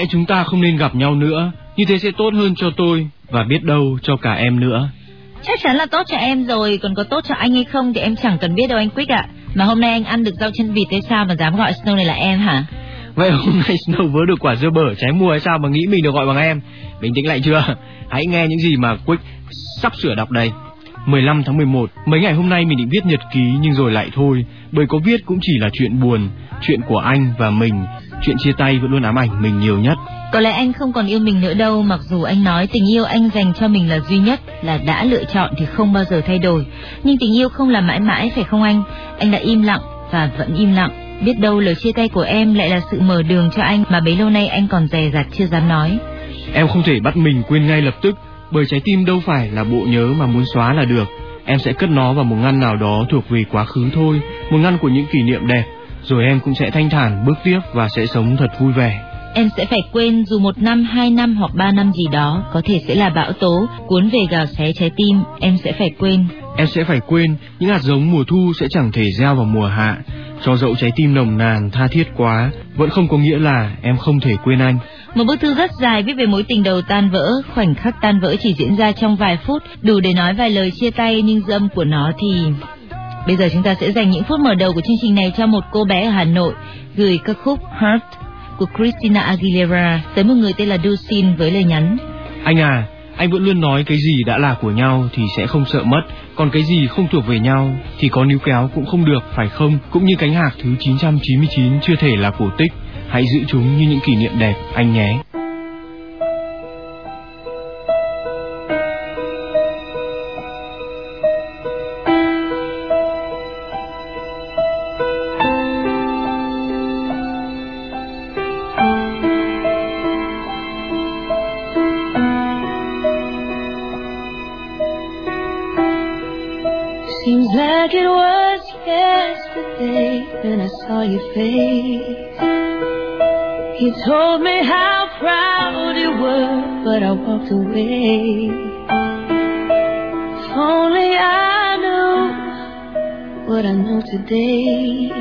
lẽ chúng ta không nên gặp nhau nữa, như thế sẽ tốt hơn cho tôi và biết đâu cho cả em nữa. Chắc chắn là tốt cho em rồi, còn có tốt cho anh hay không thì em chẳng cần biết đâu anh Quick ạ. Mà hôm nay anh ăn được rau chân vịt hay sao mà dám gọi Snow này là em hả? Vậy hôm nay Snow vớ được quả dưa bở trái mùa hay sao mà nghĩ mình được gọi bằng em? Bình tĩnh lại chưa? Hãy nghe những gì mà Quick sắp sửa đọc đây. 15 tháng 11, mấy ngày hôm nay mình định viết nhật ký nhưng rồi lại thôi, bởi có viết cũng chỉ là chuyện buồn, chuyện của anh và mình, chuyện chia tay vẫn luôn ám ảnh mình nhiều nhất. Có lẽ anh không còn yêu mình nữa đâu, mặc dù anh nói tình yêu anh dành cho mình là duy nhất, là đã lựa chọn thì không bao giờ thay đổi. Nhưng tình yêu không là mãi mãi phải không anh? Anh đã im lặng và vẫn im lặng. Biết đâu lời chia tay của em lại là sự mở đường cho anh mà bấy lâu nay anh còn dè dặt chưa dám nói. Em không thể bắt mình quên ngay lập tức, bởi trái tim đâu phải là bộ nhớ mà muốn xóa là được. Em sẽ cất nó vào một ngăn nào đó thuộc về quá khứ thôi, một ngăn của những kỷ niệm đẹp, rồi em cũng sẽ thanh thản bước tiếp và sẽ sống thật vui vẻ. Em sẽ phải quên dù một năm, hai năm hoặc ba năm gì đó, có thể sẽ là bão tố, cuốn về gào xé trái tim, em sẽ phải quên. Em sẽ phải quên, những hạt giống mùa thu sẽ chẳng thể gieo vào mùa hạ. Cho dẫu trái tim nồng nàn, tha thiết quá, vẫn không có nghĩa là em không thể quên anh. Một bức thư rất dài viết về mối tình đầu tan vỡ, khoảnh khắc tan vỡ chỉ diễn ra trong vài phút, đủ để nói vài lời chia tay nhưng dư âm của nó thì... Bây giờ chúng ta sẽ dành những phút mở đầu của chương trình này cho một cô bé ở Hà Nội, gửi ca khúc Heart của Christina Aguilera tới một người tên là Dulcin với lời nhắn. Anh à, anh vẫn luôn nói cái gì đã là của nhau thì sẽ không sợ mất, còn cái gì không thuộc về nhau thì có níu kéo cũng không được, phải không? Cũng như cánh hạc thứ 999 chưa thể là cổ tích, hãy giữ chúng như những kỷ niệm đẹp anh nhé. face. He told me how proud you were, but I walked away. If only I knew what I know today.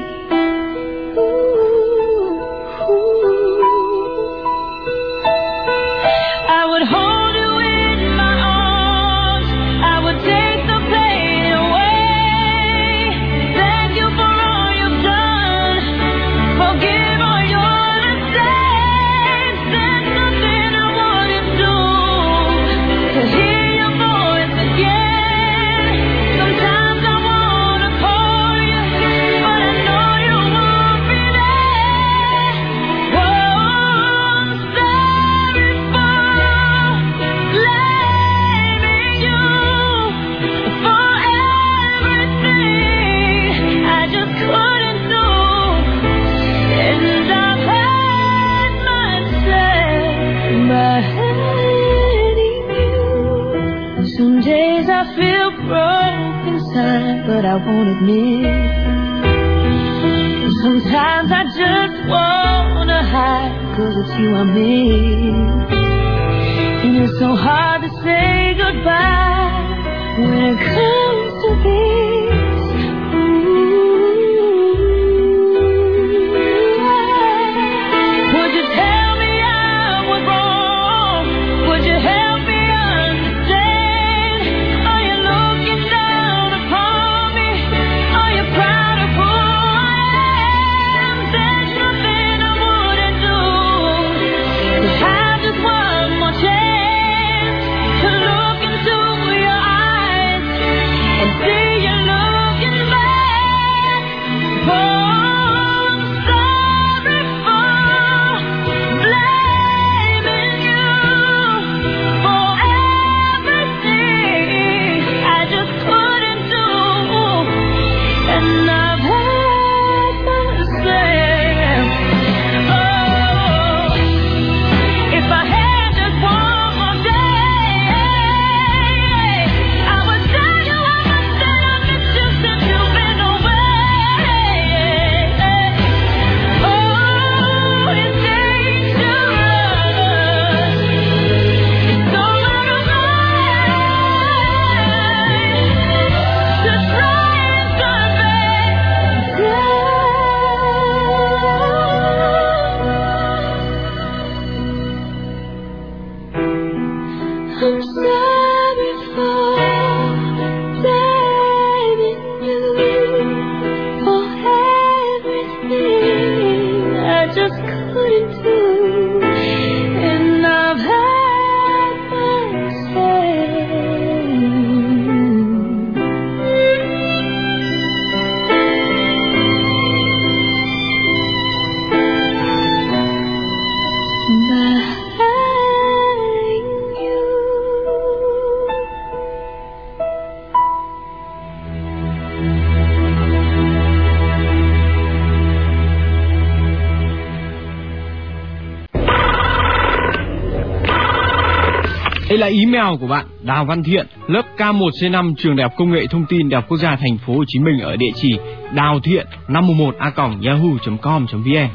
Đây là email của bạn Đào Văn Thiện, lớp K1C5 trường Đại học Công nghệ Thông tin Đại học Quốc gia Thành phố Hồ Chí Minh ở địa chỉ đào thiện 511 a yahoo.com.vn.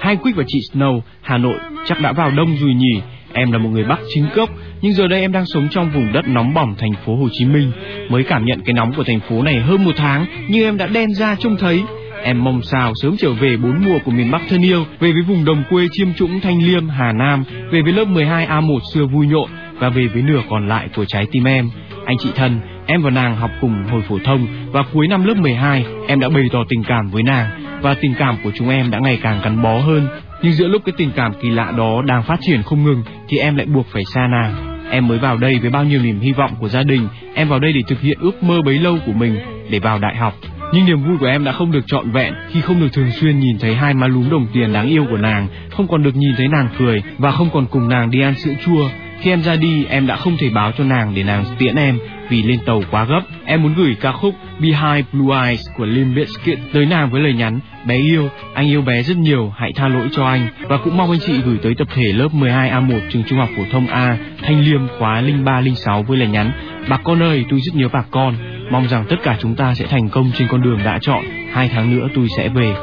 Hai Quýt và chị Snow, Hà Nội chắc đã vào đông rồi nhỉ. Em là một người Bắc chính gốc, nhưng giờ đây em đang sống trong vùng đất nóng bỏng thành phố Hồ Chí Minh. Mới cảm nhận cái nóng của thành phố này hơn một tháng, nhưng em đã đen ra trông thấy. Em mong sao sớm trở về bốn mùa của miền Bắc thân yêu, về với vùng đồng quê chiêm trũng Thanh Liêm, Hà Nam, về với lớp 12A1 xưa vui nhộn và về với nửa còn lại của trái tim em. Anh chị thân, em và nàng học cùng hồi phổ thông và cuối năm lớp 12, em đã bày tỏ tình cảm với nàng và tình cảm của chúng em đã ngày càng gắn bó hơn. Nhưng giữa lúc cái tình cảm kỳ lạ đó đang phát triển không ngừng thì em lại buộc phải xa nàng. Em mới vào đây với bao nhiêu niềm hy vọng của gia đình, em vào đây để thực hiện ước mơ bấy lâu của mình, để vào đại học. Nhưng niềm vui của em đã không được trọn vẹn khi không được thường xuyên nhìn thấy hai má lúm đồng tiền đáng yêu của nàng, không còn được nhìn thấy nàng cười và không còn cùng nàng đi ăn sữa chua. Khi em ra đi, em đã không thể báo cho nàng để nàng tiễn em vì lên tàu quá gấp. Em muốn gửi ca khúc Behind Blue Eyes của Lim Bizkit tới nàng với lời nhắn Bé yêu, anh yêu bé rất nhiều, hãy tha lỗi cho anh. Và cũng mong anh chị gửi tới tập thể lớp 12A1 trường trung học phổ thông A, Thanh Liêm khóa 0306 với lời nhắn Bà con ơi, tôi rất nhớ bà con. Mong rằng tất cả chúng ta sẽ thành công trên con đường đã chọn. Hai tháng nữa tôi sẽ về.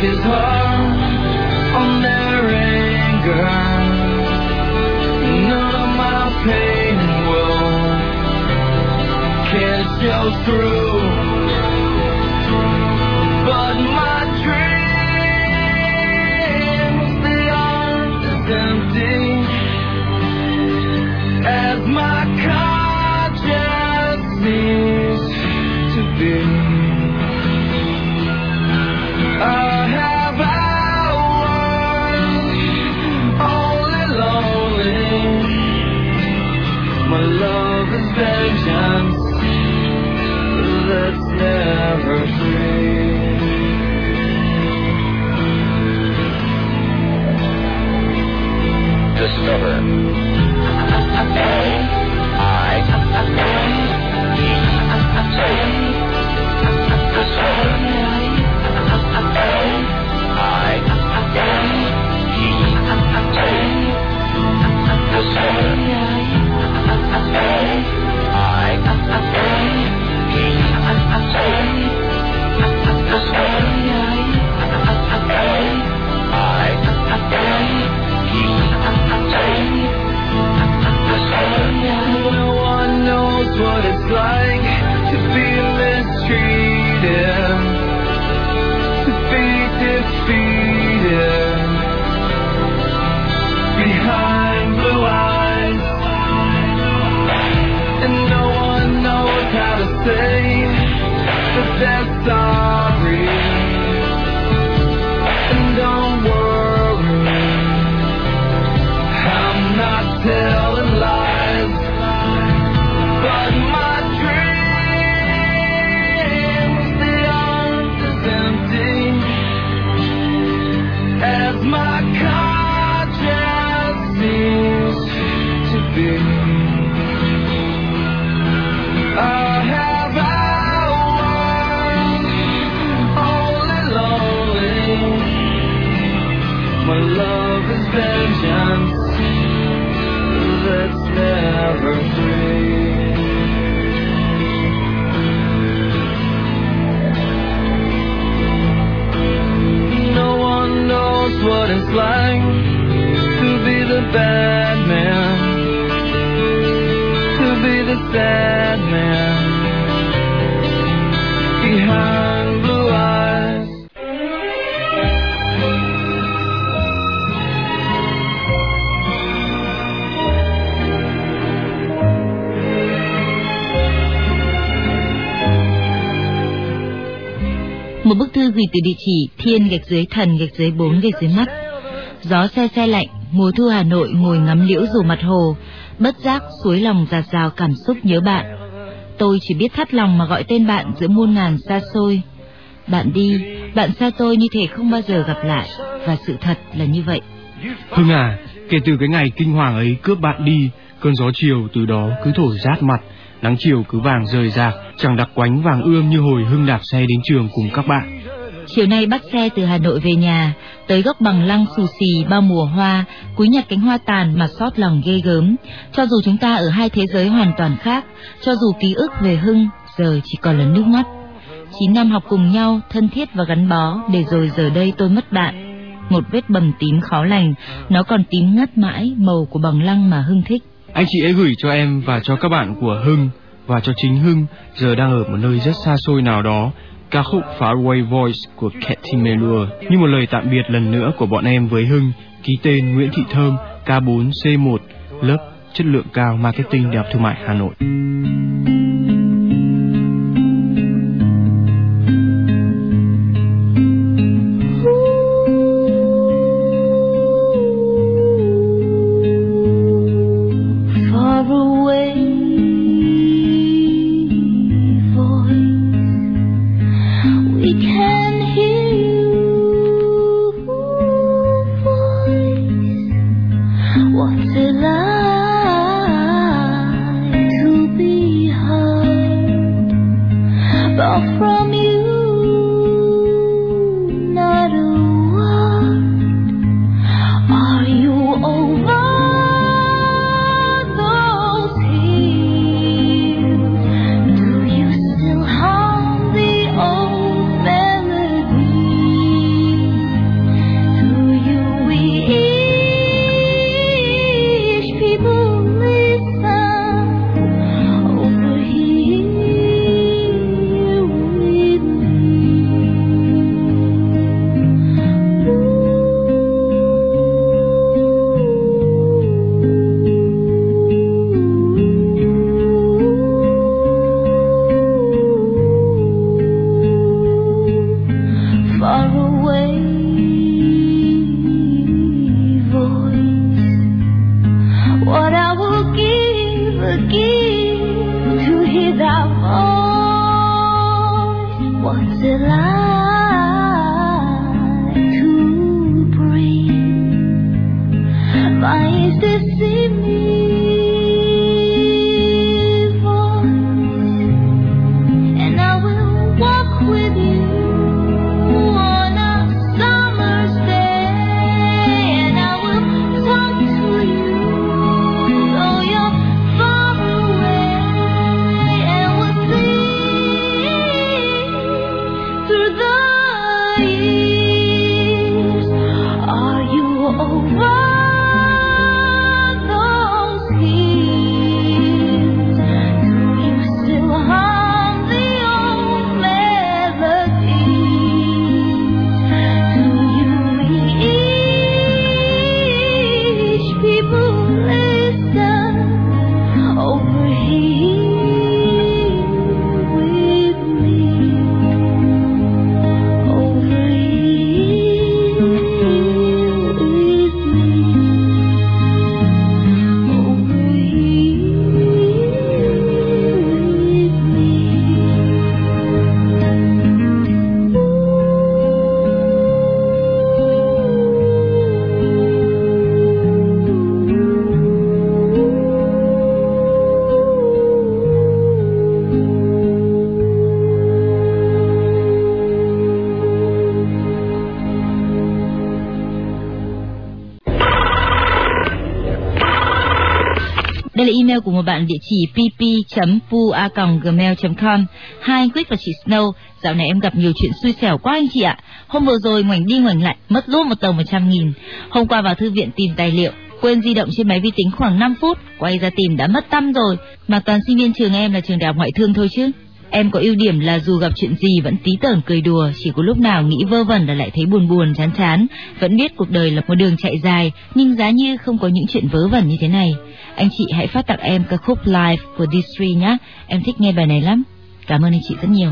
his love on their anger. None of my pain will. woe can show through. Một bức thư gửi từ địa chỉ thiên gạch dưới thần gạch dưới bốn gạch dưới mắt. Gió xe xe lạnh, mùa thu Hà Nội ngồi ngắm liễu dù mặt hồ, bất giác suối lòng giạt rào cảm xúc nhớ bạn. Tôi chỉ biết thắt lòng mà gọi tên bạn giữa muôn ngàn xa xôi. Bạn đi, bạn xa tôi như thể không bao giờ gặp lại, và sự thật là như vậy. Hưng à, kể từ cái ngày kinh hoàng ấy cướp bạn đi, cơn gió chiều từ đó cứ thổi rát mặt, nắng chiều cứ vàng rời rạc, chẳng đặc quánh vàng ươm như hồi Hưng đạp xe đến trường cùng các bạn. Chiều nay bắt xe từ Hà Nội về nhà, tới góc bằng lăng xù xì bao mùa hoa, cúi nhặt cánh hoa tàn mà xót lòng ghê gớm. Cho dù chúng ta ở hai thế giới hoàn toàn khác, cho dù ký ức về Hưng giờ chỉ còn là nước mắt. Chín năm học cùng nhau, thân thiết và gắn bó, để rồi giờ đây tôi mất bạn. Một vết bầm tím khó lành, nó còn tím ngắt mãi màu của bằng lăng mà Hưng thích. Anh chị ấy gửi cho em và cho các bạn của Hưng và cho chính Hưng giờ đang ở một nơi rất xa xôi nào đó. Ca khúc Far Away Voice của Katy Melua như một lời tạm biệt lần nữa của bọn em với Hưng, ký tên Nguyễn Thị Thơm, K4C1, lớp chất lượng cao marketing Đại học Thương mại Hà Nội. Đây là email của một bạn địa chỉ pp.pua.gmail.com. Hai anh và chị Snow, dạo này em gặp nhiều chuyện xui xẻo quá anh chị ạ. Hôm vừa rồi ngoảnh đi ngoảnh lại, mất luôn một tờ 100 nghìn. Hôm qua vào thư viện tìm tài liệu, quên di động trên máy vi tính khoảng 5 phút, quay ra tìm đã mất tâm rồi. Mà toàn sinh viên trường em là trường đại học ngoại thương thôi chứ. Em có ưu điểm là dù gặp chuyện gì vẫn tí tởn cười đùa, chỉ có lúc nào nghĩ vơ vẩn là lại thấy buồn buồn chán chán. Vẫn biết cuộc đời là một đường chạy dài, nhưng giá như không có những chuyện vớ vẩn như thế này. Anh chị hãy phát tặng em ca khúc Live của D3 nhé. Em thích nghe bài này lắm. Cảm ơn anh chị rất nhiều.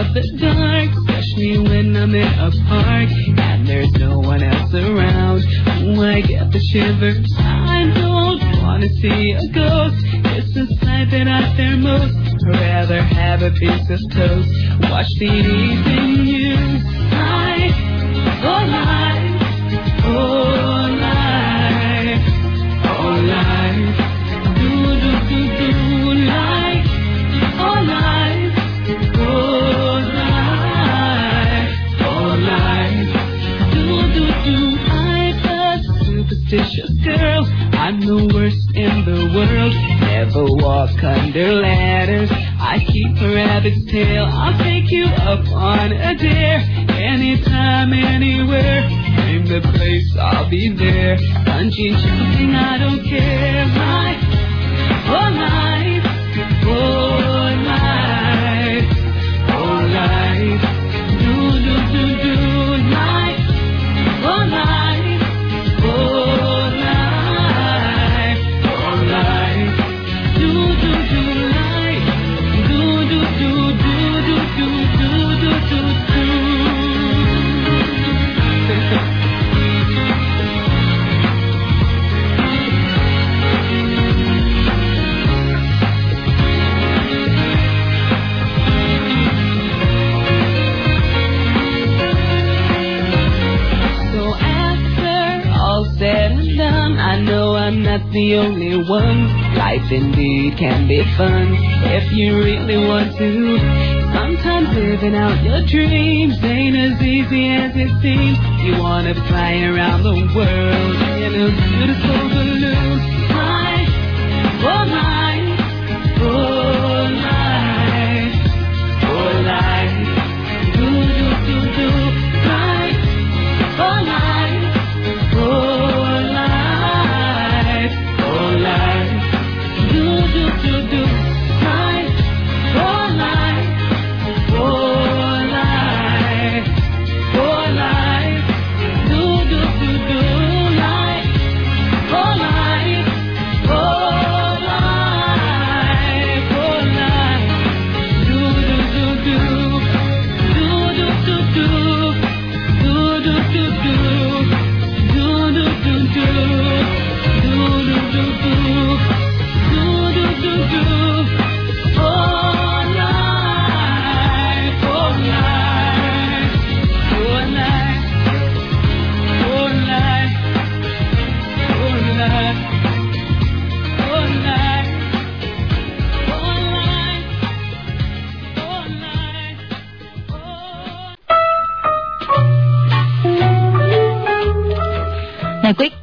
of the dark, especially when I'm in a park and there's no one else around. Ooh, I get the shivers. I don't wanna see a ghost. It's the sight that I fear most. Rather have a piece of toast. Watch the evening news. I, oh life, oh life, oh life. Under ladders. I keep a rabbit's tail. I'll take you up on a dare. Anytime, anywhere. Name the place, I'll be there. Punching, jumping, I don't care. My, I'm not the only one. Life indeed can be fun if you really want to. Sometimes living out your dreams ain't as easy as it seems. You wanna fly around the world in a beautiful balloon. Fly, oh my, Này Quick,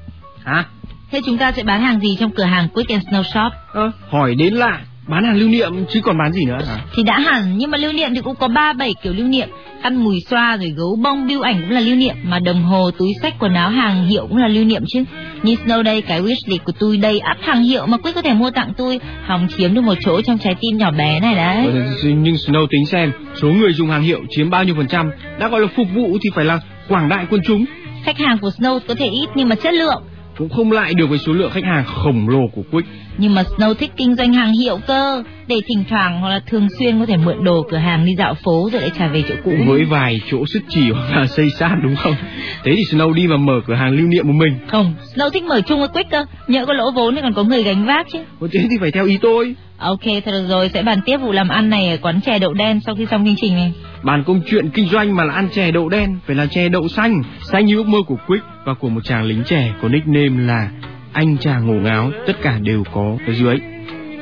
Hả? thế chúng ta sẽ bán hàng gì trong cửa hàng Quick and Snow Shop? Ơ, hỏi đến lạ. Bán hàng lưu niệm chứ còn bán gì nữa hả? Thì đã hẳn, nhưng mà lưu niệm thì cũng có ba bảy kiểu lưu niệm. Khăn mùi xoa rồi gấu bông biêu ảnh cũng là lưu niệm, mà đồng hồ, túi sách, quần áo hàng hiệu cũng là lưu niệm chứ. Như Snow đây, cái wishlist của tôi đây ắp hàng hiệu mà Quick có thể mua tặng tôi, hòng chiếm được một chỗ trong trái tim nhỏ bé này đấy. Ờ, Nhưng Snow tính xem, số người dùng hàng hiệu chiếm bao nhiêu phần trăm, đã gọi là phục vụ thì phải là quảng đại quân chúng. Khách hàng của Snow có thể ít nhưng mà chất lượng. Cũng không lại được với số lượng khách hàng khổng lồ của Quick. Nhưng mà Snow thích kinh doanh hàng hiệu cơ, để thỉnh thoảng hoặc là thường xuyên có thể mượn đồ cửa hàng đi dạo phố rồi lại trả về chỗ cũ. Với vài chỗ sức chỉ hoặc là xây sát đúng không? Thế thì Snow đi và mở cửa hàng lưu niệm một mình. Không, Snow thích mở chung với Quick cơ, nhỡ có lỗ vốn thì còn có người gánh vác chứ. Thế thì phải theo ý tôi. Ok, thôi được rồi, sẽ bàn tiếp vụ làm ăn này ở quán chè đậu đen sau khi xong chương trình này. Bàn công chuyện kinh doanh mà là ăn chè đậu đen, phải là chè đậu xanh, xanh như ước mơ của Quick và của một chàng lính trẻ có nickname là anh chàng ngổ ngáo, tất cả đều có ở dưới.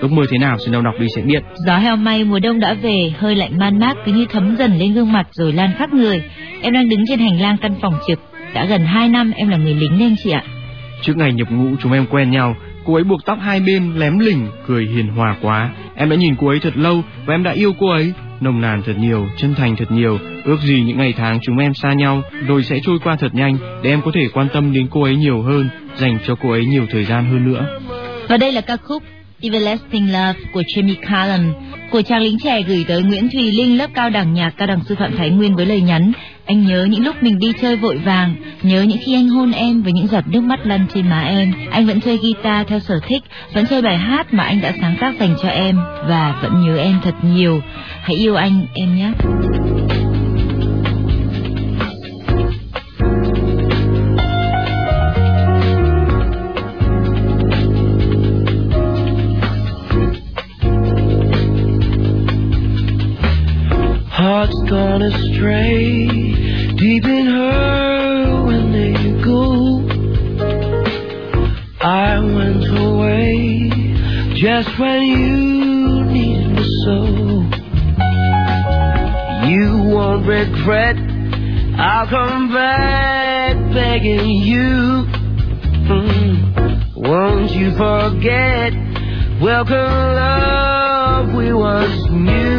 Ước mơ thế nào xin đọc đọc đi sẽ biết. Gió heo may mùa đông đã về, hơi lạnh man mác cứ như thấm dần lên gương mặt rồi lan khắp người. Em đang đứng trên hành lang căn phòng trực. Đã gần 2 năm em là người lính nên chị ạ. Trước ngày nhập ngũ chúng em quen nhau, cô ấy buộc tóc hai bên lém lỉnh, cười hiền hòa quá. Em đã nhìn cô ấy thật lâu và em đã yêu cô ấy. Nồng nàn thật nhiều, chân thành thật nhiều, ước gì những ngày tháng chúng em xa nhau rồi sẽ trôi qua thật nhanh để em có thể quan tâm đến cô ấy nhiều hơn, dành cho cô ấy nhiều thời gian hơn nữa. Và đây là ca khúc Everlasting Love của Jamie Callum của chàng lính trẻ gửi tới Nguyễn Thùy Linh, lớp cao đẳng nhạc cao đẳng sư phạm Thái Nguyên với lời nhắn, anh nhớ những lúc mình đi chơi vội vàng, nhớ những khi anh hôn em với những giọt nước mắt lăn trên má em. Anh vẫn chơi guitar theo sở thích, vẫn chơi bài hát mà anh đã sáng tác dành cho em và vẫn nhớ em thật nhiều. Hãy yêu anh, em nhé. Deep in her when they go. I went away just when you needed me so. You won't regret, I'll come back begging you. Mm. Won't you forget, welcome love we once knew.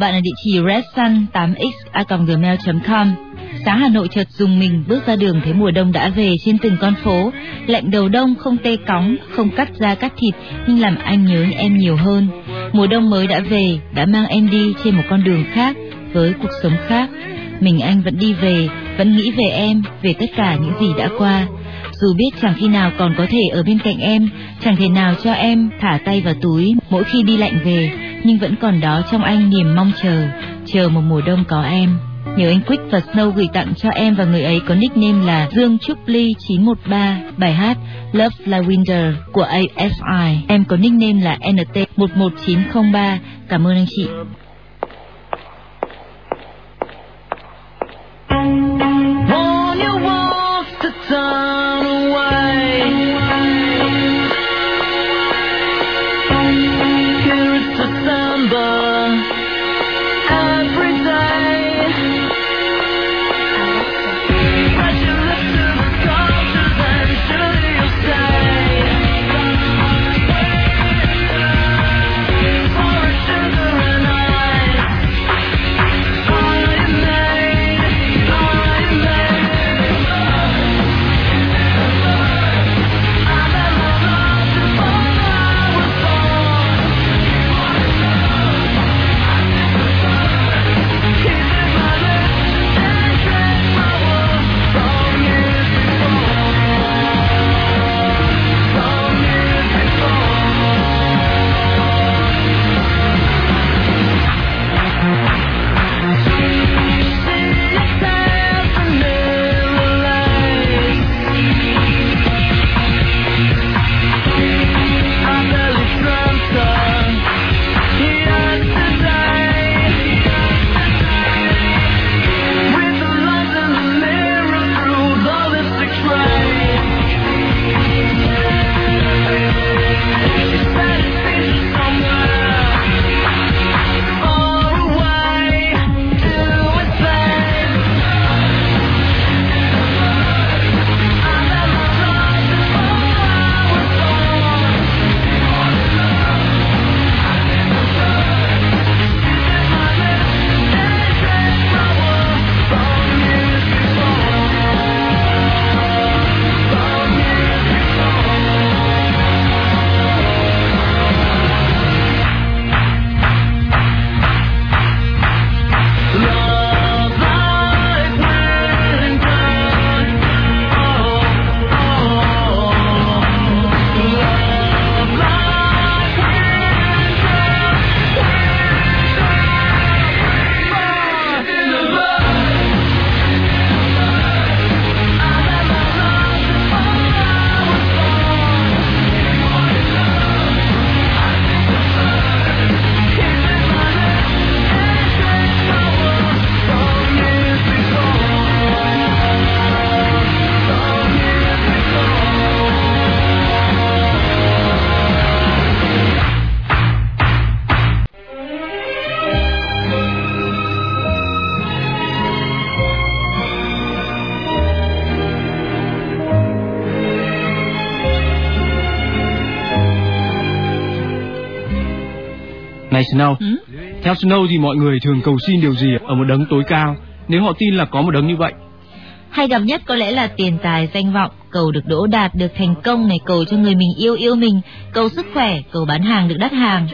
Bạn ở địa chỉ redsun8x@gmail.com. Sáng Hà Nội chợt dùng mình bước ra đường thấy mùa đông đã về trên từng con phố. Lạnh đầu đông không tê cóng, không cắt da cắt thịt nhưng làm anh nhớ em nhiều hơn. Mùa đông mới đã về, đã mang em đi trên một con đường khác với cuộc sống khác. Mình anh vẫn đi về, vẫn nghĩ về em, về tất cả những gì đã qua. Dù biết chẳng khi nào còn có thể ở bên cạnh em, chẳng thể nào cho em thả tay vào túi mỗi khi đi lạnh về, nhưng vẫn còn đó trong anh niềm mong chờ, chờ một mùa đông có em. Nhớ anh Quick và Snow gửi tặng cho em và người ấy có nickname là Dương Trúc Ly 913 bài hát Love Like Winter của ASI. Em có nickname là NT 11903. Cảm ơn anh chị. Này Snow, Ừ? theo Snow thì mọi người thường cầu xin điều gì ở một đấng tối cao nếu họ tin là có một đấng như vậy? Hay gặp nhất có lẽ là tiền tài danh vọng, cầu được đỗ đạt, được thành công này, cầu cho người mình yêu yêu mình, cầu sức khỏe, cầu bán hàng được đắt hàng.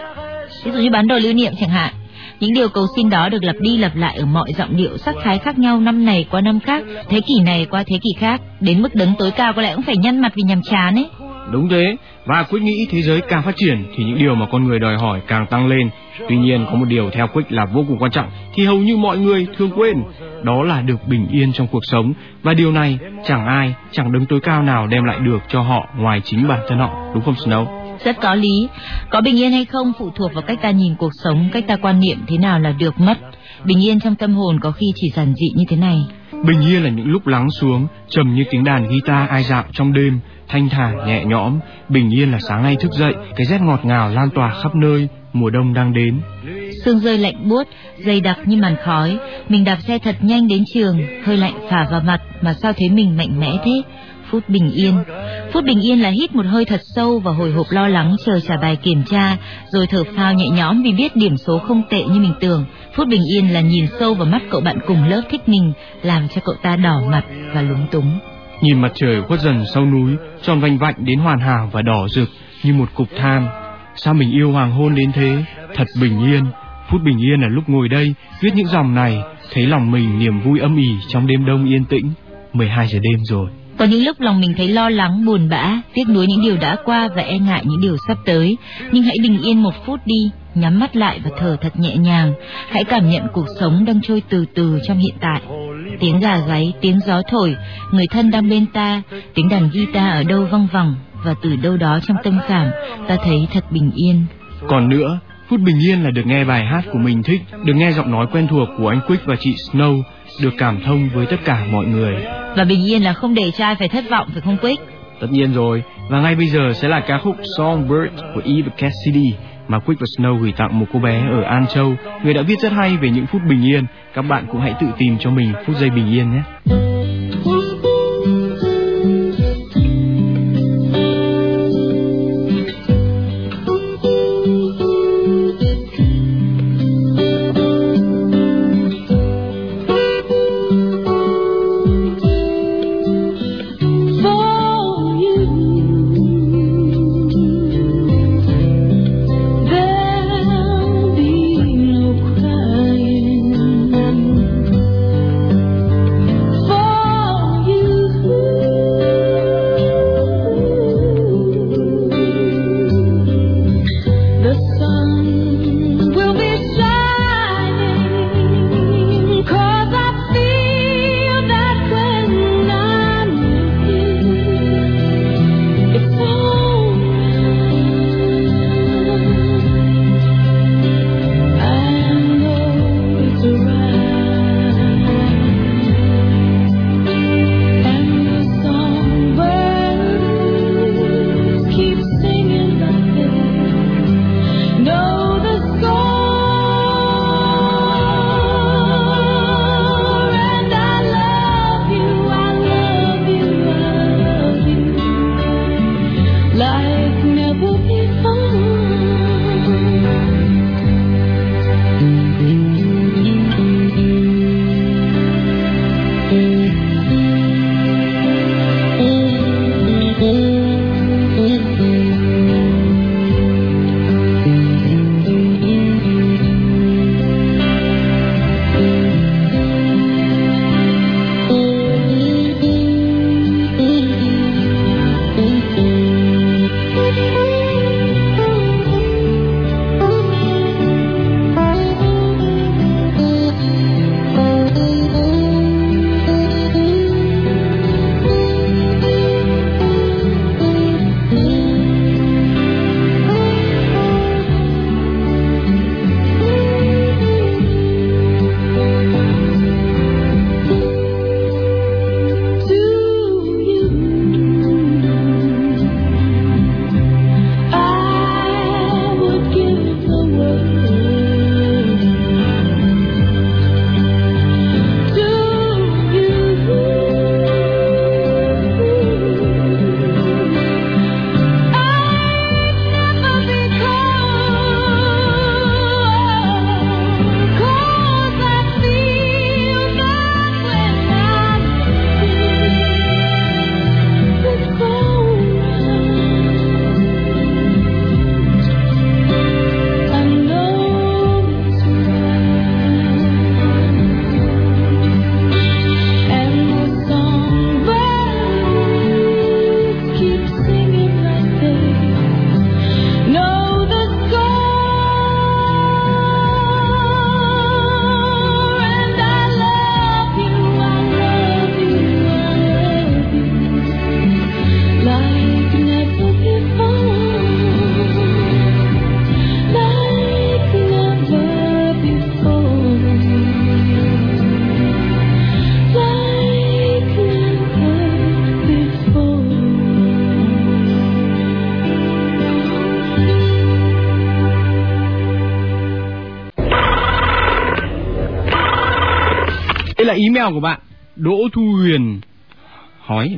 Ví dụ như bán đồ lưu niệm chẳng hạn. Những điều cầu xin đó được lặp đi lặp lại ở mọi giọng điệu sắc thái khác nhau năm này qua năm khác, thế kỷ này qua thế kỷ khác, đến mức đấng tối cao có lẽ cũng phải nhăn mặt vì nhàm chán ấy. Đúng thế, và quyết nghĩ thế giới càng phát triển thì những điều mà con người đòi hỏi càng tăng lên. Tuy nhiên có một điều theo quyết là vô cùng quan trọng thì hầu như mọi người thường quên, đó là được bình yên trong cuộc sống và điều này chẳng ai, chẳng đấng tối cao nào đem lại được cho họ ngoài chính bản thân họ, đúng không Snow? Rất có lý, có bình yên hay không phụ thuộc vào cách ta nhìn cuộc sống, cách ta quan niệm thế nào là được mất. Bình yên trong tâm hồn có khi chỉ giản dị như thế này. Bình yên là những lúc lắng xuống, trầm như tiếng đàn guitar ai dạo trong đêm, thanh thản nhẹ nhõm. Bình yên là sáng nay thức dậy, cái rét ngọt ngào lan tỏa khắp nơi, mùa đông đang đến. Sương rơi lạnh buốt, dày đặc như màn khói. Mình đạp xe thật nhanh đến trường, hơi lạnh phả vào mặt mà sao thấy mình mạnh mẽ thế? Phút bình yên. Phút bình yên là hít một hơi thật sâu và hồi hộp lo lắng chờ trả bài kiểm tra, rồi thở phào nhẹ nhõm vì biết điểm số không tệ như mình tưởng. Phút bình yên là nhìn sâu vào mắt cậu bạn cùng lớp thích mình, làm cho cậu ta đỏ mặt và lúng túng. Nhìn mặt trời khuất dần sau núi, tròn vành vạnh đến hoàn hảo và đỏ rực như một cục than. Sao mình yêu hoàng hôn đến thế? Thật bình yên. Phút bình yên là lúc ngồi đây, viết những dòng này, thấy lòng mình niềm vui âm ỉ trong đêm đông yên tĩnh. 12 giờ đêm rồi. Có những lúc lòng mình thấy lo lắng, buồn bã, tiếc nuối những điều đã qua và e ngại những điều sắp tới. Nhưng hãy bình yên một phút đi, nhắm mắt lại và thở thật nhẹ nhàng. Hãy cảm nhận cuộc sống đang trôi từ từ trong hiện tại. Tiếng gà gáy, tiếng gió thổi, người thân đang bên ta, tiếng đàn guitar ở đâu văng vẳng và từ đâu đó trong tâm cảm ta thấy thật bình yên. Còn nữa, phút bình yên là được nghe bài hát của mình thích, được nghe giọng nói quen thuộc của anh Quick và chị Snow, được cảm thông với tất cả mọi người. Và bình yên là không để trai phải thất vọng phải không Quick? Tất nhiên rồi, và ngay bây giờ sẽ là ca khúc Songbird của Eve Cassidy mà Quick và Snow gửi tặng một cô bé ở An Châu, người đã viết rất hay về những phút bình yên. Các bạn cũng hãy tự tìm cho mình phút giây bình yên nhé. Email của bạn? Đỗ Thu Huyền hỏi.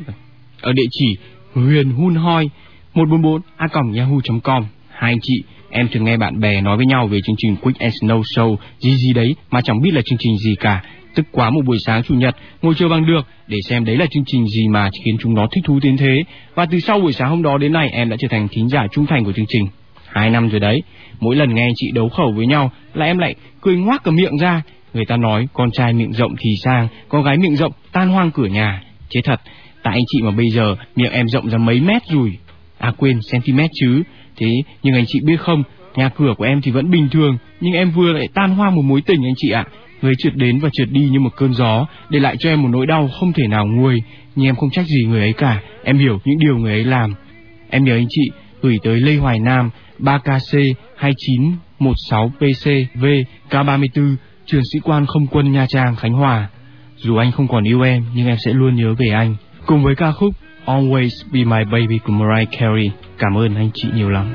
Ở địa chỉ huyền hun hoi 144 a yahoo.com hai anh chị, em thường nghe bạn bè nói với nhau về chương trình Quick and Snow Show. Gì gì đấy mà chẳng biết là chương trình gì cả. Tức quá một buổi sáng chủ nhật, ngồi chờ bằng được để xem đấy là chương trình gì mà khiến chúng nó thích thú đến thế. Và từ sau buổi sáng hôm đó đến nay, em đã trở thành thính giả trung thành của chương trình. Hai năm rồi đấy, mỗi lần nghe anh chị đấu khẩu với nhau là em lại cười ngoác cả miệng ra người ta nói con trai miệng rộng thì sang, con gái miệng rộng tan hoang cửa nhà. Chế thật, tại anh chị mà bây giờ miệng em rộng ra mấy mét rồi. À quên cm chứ. Thế nhưng anh chị biết không, nhà cửa của em thì vẫn bình thường, nhưng em vừa lại tan hoang một mối tình anh chị ạ. Người trượt đến và trượt đi như một cơn gió, để lại cho em một nỗi đau không thể nào nguôi. Nhưng em không trách gì người ấy cả, em hiểu những điều người ấy làm. Em nhớ anh chị gửi tới Lê Hoài Nam 3KC 2916PC V K34 trường sĩ quan không quân Nha Trang, Khánh Hòa. Dù anh không còn yêu em, nhưng em sẽ luôn nhớ về anh. Cùng với ca khúc Always Be My Baby của Mariah Carey, cảm ơn anh chị nhiều lắm.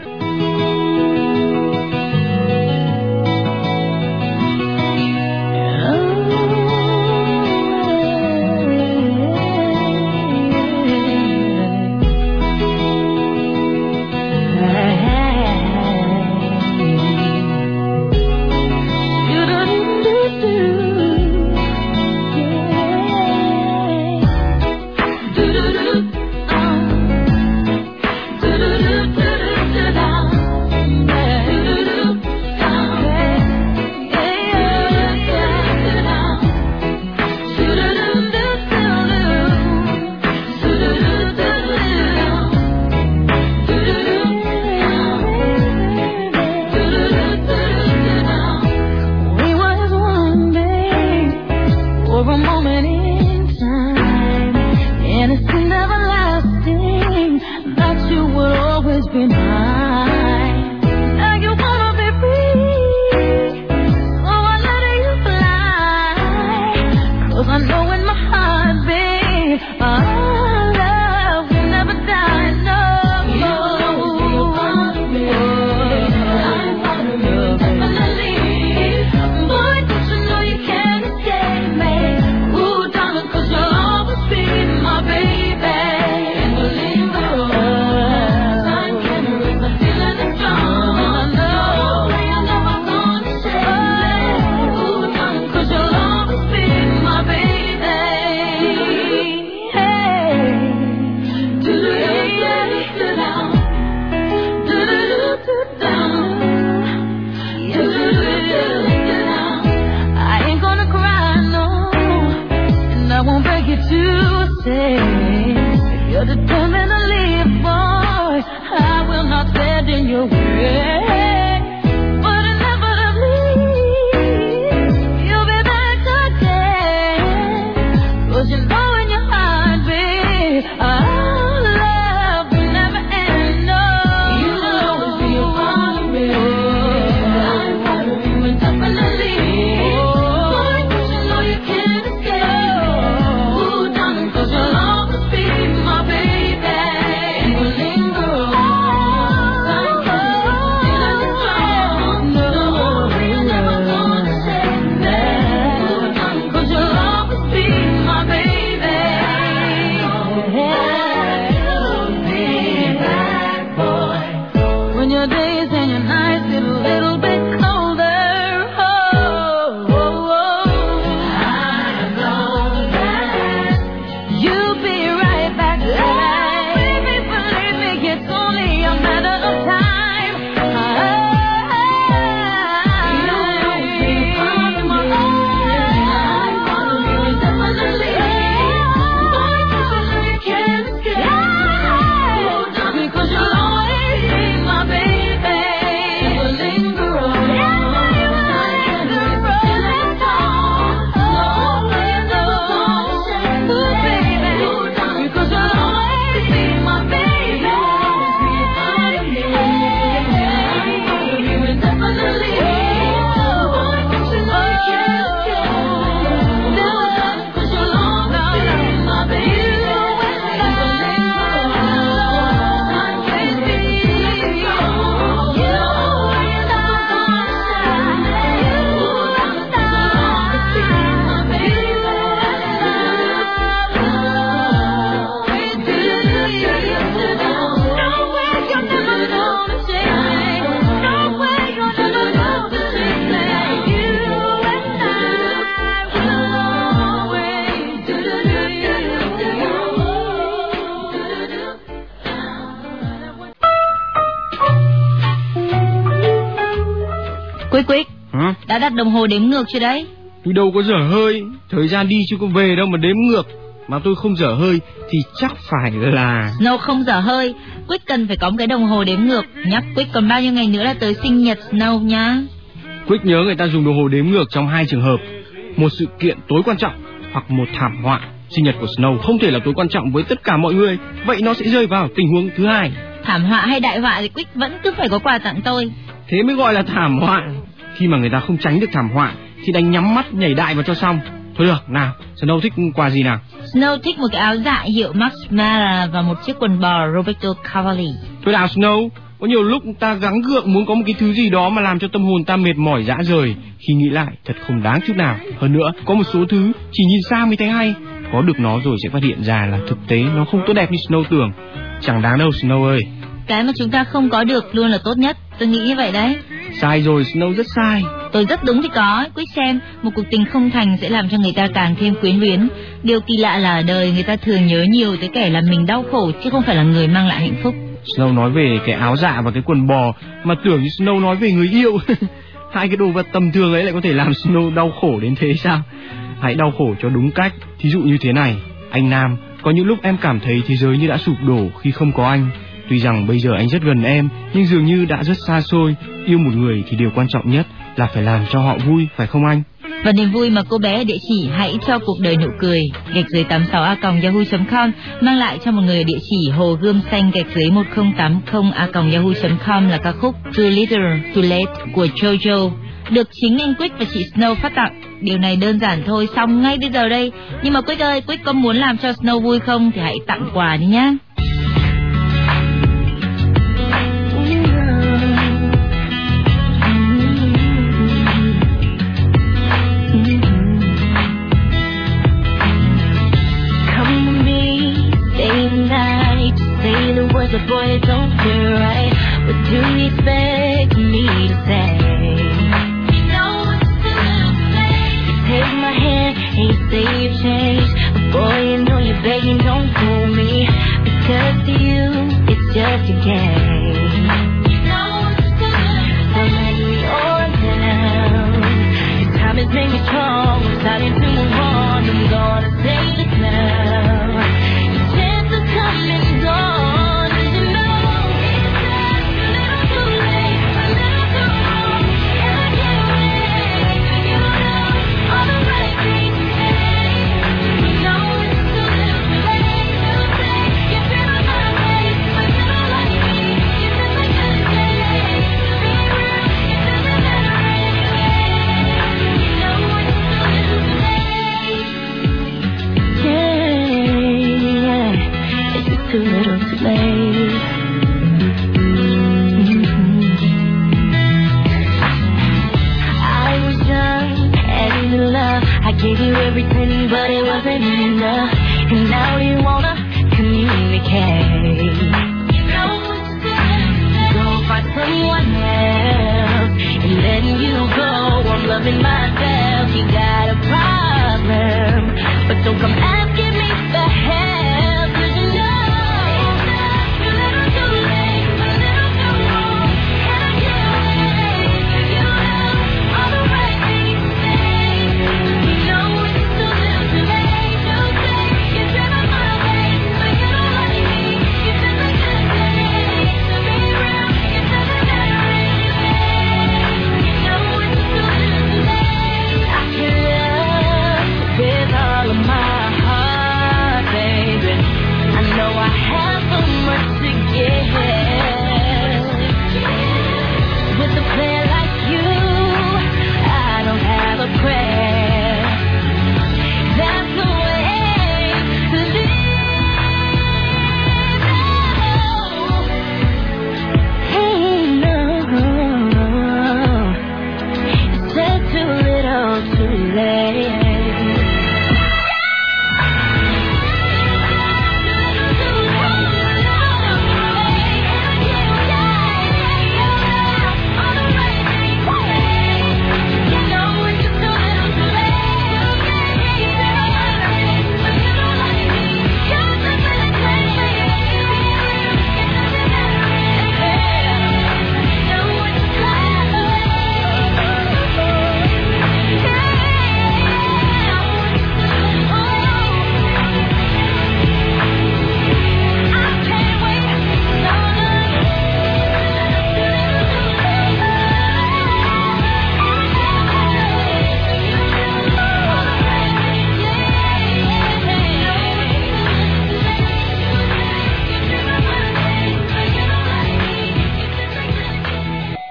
Đã đặt đồng hồ đếm ngược chưa đấy? Tôi đâu có dở hơi, thời gian đi chứ có về đâu mà đếm ngược. Mà tôi không dở hơi thì chắc phải là... Snow không dở hơi, Quick cần phải có một cái đồng hồ đếm ngược. Nhắc Quick còn bao nhiêu ngày nữa là tới sinh nhật Snow nhá. Quick nhớ người ta dùng đồng hồ đếm ngược trong hai trường hợp. Một sự kiện tối quan trọng hoặc một thảm họa. Sinh nhật của Snow không thể là tối quan trọng với tất cả mọi người, vậy nó sẽ rơi vào tình huống thứ hai. Thảm họa hay đại họa thì Quick vẫn cứ phải có quà tặng tôi. Thế mới gọi là thảm họa. Khi mà người ta không tránh được thảm họa thì đành nhắm mắt nhảy đại vào cho xong. Thôi được, nào, Snow thích quà gì nào? Snow thích một cái áo dạ hiệu Max Mara và một chiếc quần bò Roberto Cavalli. Thôi nào Snow, có nhiều lúc ta gắng gượng muốn có một cái thứ gì đó mà làm cho tâm hồn ta mệt mỏi dã rời. Khi nghĩ lại, thật không đáng chút nào. Hơn nữa, có một số thứ chỉ nhìn xa mới thấy hay. Có được nó rồi sẽ phát hiện ra là thực tế nó không tốt đẹp như Snow tưởng. Chẳng đáng đâu Snow ơi. Cái mà chúng ta không có được luôn là tốt nhất. Tôi nghĩ như vậy đấy. Sai rồi, Snow rất sai. Tôi rất đúng thì có, Quick xem, một cuộc tình không thành sẽ làm cho người ta càng thêm quyến luyến. Điều kỳ lạ là ở đời người ta thường nhớ nhiều tới kẻ làm mình đau khổ chứ không phải là người mang lại hạnh phúc. Snow nói về cái áo dạ và cái quần bò mà tưởng như Snow nói về người yêu. Hai cái đồ vật tầm thường ấy lại có thể làm Snow đau khổ đến thế sao? Hãy đau khổ cho đúng cách. Thí dụ như thế này, anh Nam, có những lúc em cảm thấy thế giới như đã sụp đổ khi không có anh. Tuy rằng bây giờ anh rất gần em, nhưng dường như đã rất xa xôi. Yêu một người thì điều quan trọng nhất là phải làm cho họ vui, phải không anh? Và niềm vui mà cô bé ở địa chỉ hãy cho cuộc đời nụ cười gạch dưới 86 a yahoo.com mang lại cho một người ở địa chỉ hồ gươm xanh gạch dưới 1080 a yahoo.com là ca khúc Too Little Too Late của Jojo được chính anh Quick và chị Snow phát tặng. Điều này đơn giản thôi, xong ngay bây giờ đây. Nhưng mà Quick ơi, Quick có muốn làm cho Snow vui không thì hãy tặng quà đi nhá. boy, it don't feel right. What do you expect me to say? You know what you take my hand and you say you've changed. But boy, you know you're begging, don't fool me. Because to you, it's just a game. You know Don't let me down. Your time has made me strong, starting to move on.